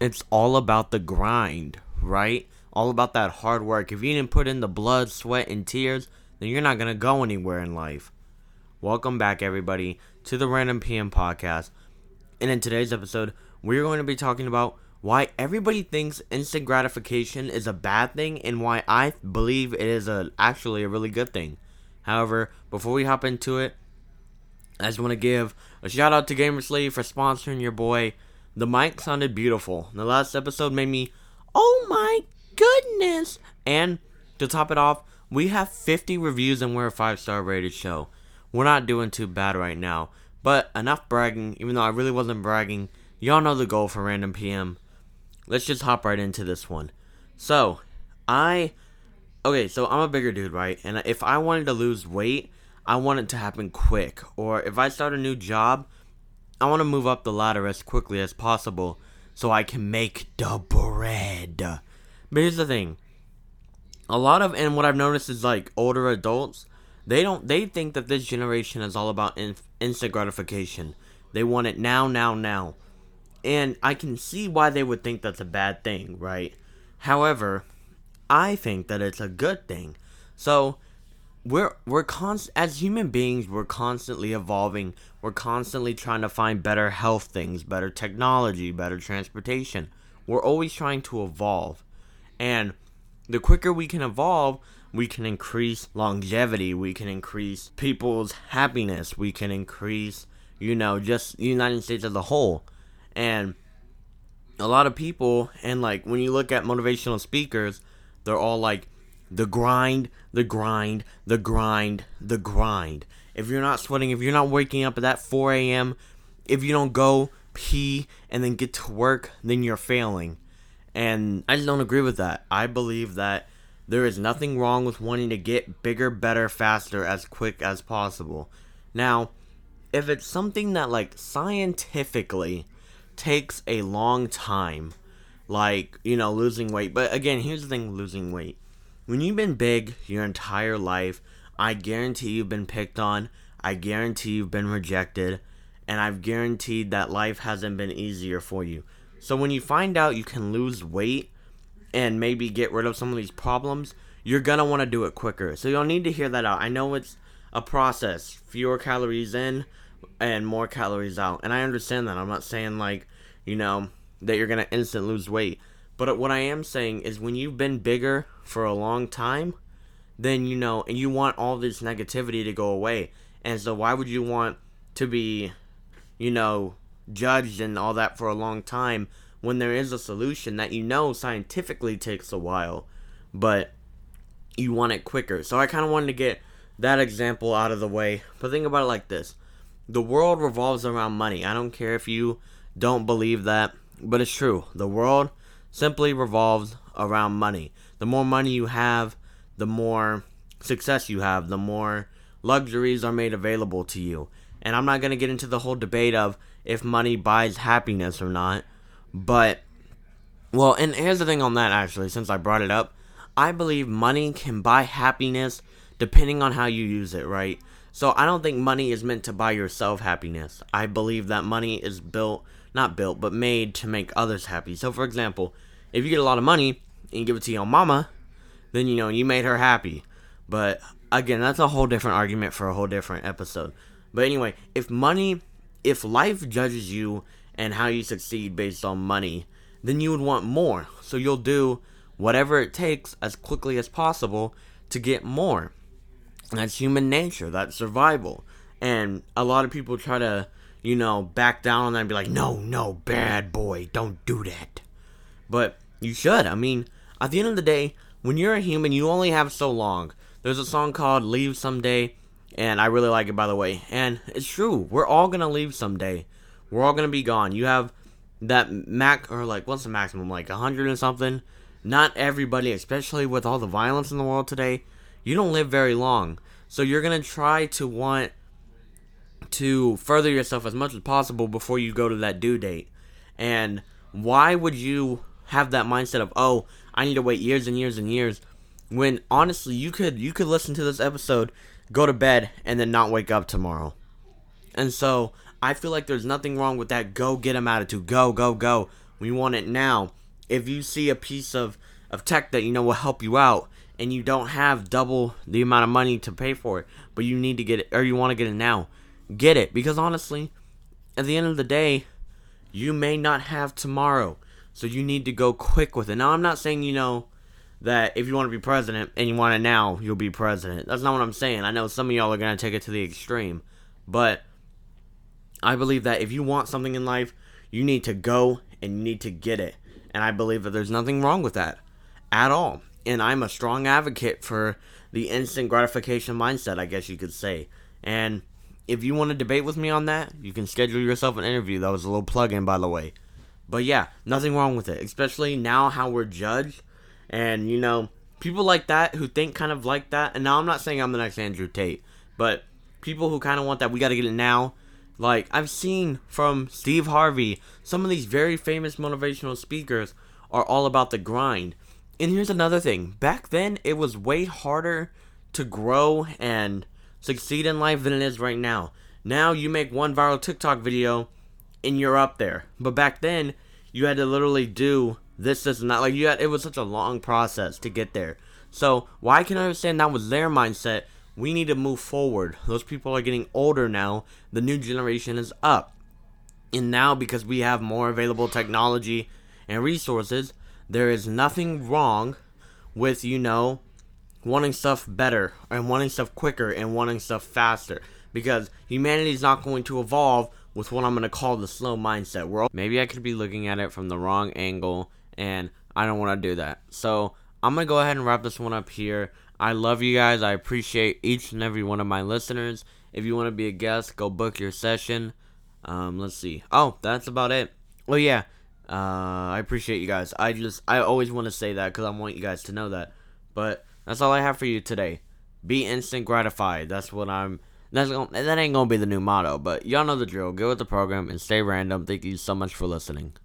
it's all about the grind, right? All about that hard work. If you didn't put in the blood, sweat, and tears, then you're not going to go anywhere in life. Welcome back, everybody, to the Random PM podcast. And in today's episode, we're going to be talking about why everybody thinks instant gratification is a bad thing and why I believe it is a actually a really good thing. However, before we hop into it, I just want to give a shout out to Gamersly for sponsoring your boy. The mic sounded beautiful. The last episode made me, oh my goodness! And to top it off, we have 50 reviews and we're a 5 star rated show. We're not doing too bad right now. But enough bragging, even though I really wasn't bragging. Y'all know the goal for Random PM. Let's just hop right into this one. So, I. Okay, so I'm a bigger dude, right? And if I wanted to lose weight, I want it to happen quick. Or if I start a new job, I want to move up the ladder as quickly as possible so I can make the bread. But here's the thing. A lot of and what I've noticed is like older adults, they don't they think that this generation is all about in, instant gratification. They want it now, now, now. And I can see why they would think that's a bad thing, right? However, I think that it's a good thing. So, we're we're const as human beings we're constantly evolving. We're constantly trying to find better health things better technology better transportation. We're always trying to evolve. And the quicker we can evolve we can increase longevity. We can increase people's happiness. We can increase you know just the united states as a whole. And a lot of people and like when you look at motivational speakers they're all like the grind, the grind, the grind, the grind. If you're not sweating, if you're not waking up at that 4 a.m., if you don't go pee and then get to work, then you're failing. And I just don't agree with that. I believe that there is nothing wrong with wanting to get bigger, better, faster, as quick as possible. Now, if it's something that, like, scientifically takes a long time, like, you know, losing weight, but again, here's the thing losing weight when you've been big your entire life, I guarantee you've been picked on. I guarantee you've been rejected. And I've guaranteed that life hasn't been easier for you. So when you find out you can lose weight and maybe get rid of some of these problems, you're going to want to do it quicker. So you'll need to hear that out. I know it's a process fewer calories in and more calories out. And I understand that. I'm not saying, like, you know, that you're going to instant lose weight. But what I am saying is when you've been bigger for a long time, then you know, and you want all this negativity to go away. And so why would you want to be, you know, judged and all that for a long time when there is a solution that you know scientifically takes a while, but you want it quicker. So I kind of wanted to get that example out of the way. But think about it like this. The world revolves around money. I don't care if you don't believe that, but it's true. The world simply revolves around money. The more money you have, the more success you have, the more luxuries are made available to you. And I'm not going to get into the whole debate of if money buys happiness or not, but well, and here's the thing on that actually, since I brought it up, I believe money can buy happiness depending on how you use it, right? So I don't think money is meant to buy yourself happiness. I believe that money is built not built, but made to make others happy. So, for example, if you get a lot of money and you give it to your mama, then you know you made her happy. But again, that's a whole different argument for a whole different episode. But anyway, if money, if life judges you and how you succeed based on money, then you would want more. So you'll do whatever it takes as quickly as possible to get more. That's human nature, that's survival. And a lot of people try to you know, back down on that and be like, no, no, bad boy, don't do that. But you should. I mean, at the end of the day, when you're a human, you only have so long. There's a song called Leave Someday, and I really like it, by the way. And it's true. We're all going to leave someday. We're all going to be gone. You have that mac, or like, what's the maximum? Like 100 and something? Not everybody, especially with all the violence in the world today, you don't live very long. So you're going to try to want to further yourself as much as possible before you go to that due date. And why would you have that mindset of, "Oh, I need to wait years and years and years," when honestly you could you could listen to this episode, go to bed, and then not wake up tomorrow. And so I feel like there's nothing wrong with that go get 'em attitude. Go, go, go. We want it now. If you see a piece of, of tech that you know will help you out and you don't have double the amount of money to pay for it, but you need to get it or you want to get it now, get it. Because honestly, at the end of the day, you may not have tomorrow. So you need to go quick with it. Now, I'm not saying, you know, that if you want to be president and you want it now, you'll be president. That's not what I'm saying. I know some of y'all are going to take it to the extreme. But I believe that if you want something in life, you need to go and you need to get it. And I believe that there's nothing wrong with that at all. And I'm a strong advocate for the instant gratification mindset, I guess you could say. And if you want to debate with me on that, you can schedule yourself an interview. That was a little plug in, by the way. But yeah, nothing wrong with it, especially now how we're judged. And, you know, people like that who think kind of like that. And now I'm not saying I'm the next Andrew Tate, but people who kind of want that, we got to get it now. Like, I've seen from Steve Harvey, some of these very famous motivational speakers are all about the grind. And here's another thing back then, it was way harder to grow and succeed in life than it is right now. Now, you make one viral TikTok video and you're up there. But back then, you had to literally do this, this, and that. Like, you had, it was such a long process to get there. So, why can I understand that was their mindset? We need to move forward. Those people are getting older now. The new generation is up. And now, because we have more available technology and resources, there is nothing wrong with, you know, wanting stuff better and wanting stuff quicker and wanting stuff faster. Because humanity is not going to evolve with what I'm going to call the slow mindset. We're Maybe I could be looking at it from the wrong angle, and I don't want to do that. So I'm going to go ahead and wrap this one up here. I love you guys. I appreciate each and every one of my listeners. If you want to be a guest, go book your session. Um, let's see. Oh, that's about it. Oh yeah. Uh, I appreciate you guys. I just, I always want to say that because I want you guys to know that. But that's all I have for you today. Be instant gratified. That's what I'm. That's that ain't gonna be the new motto, but y'all know the drill. Go with the program and stay random. Thank you so much for listening.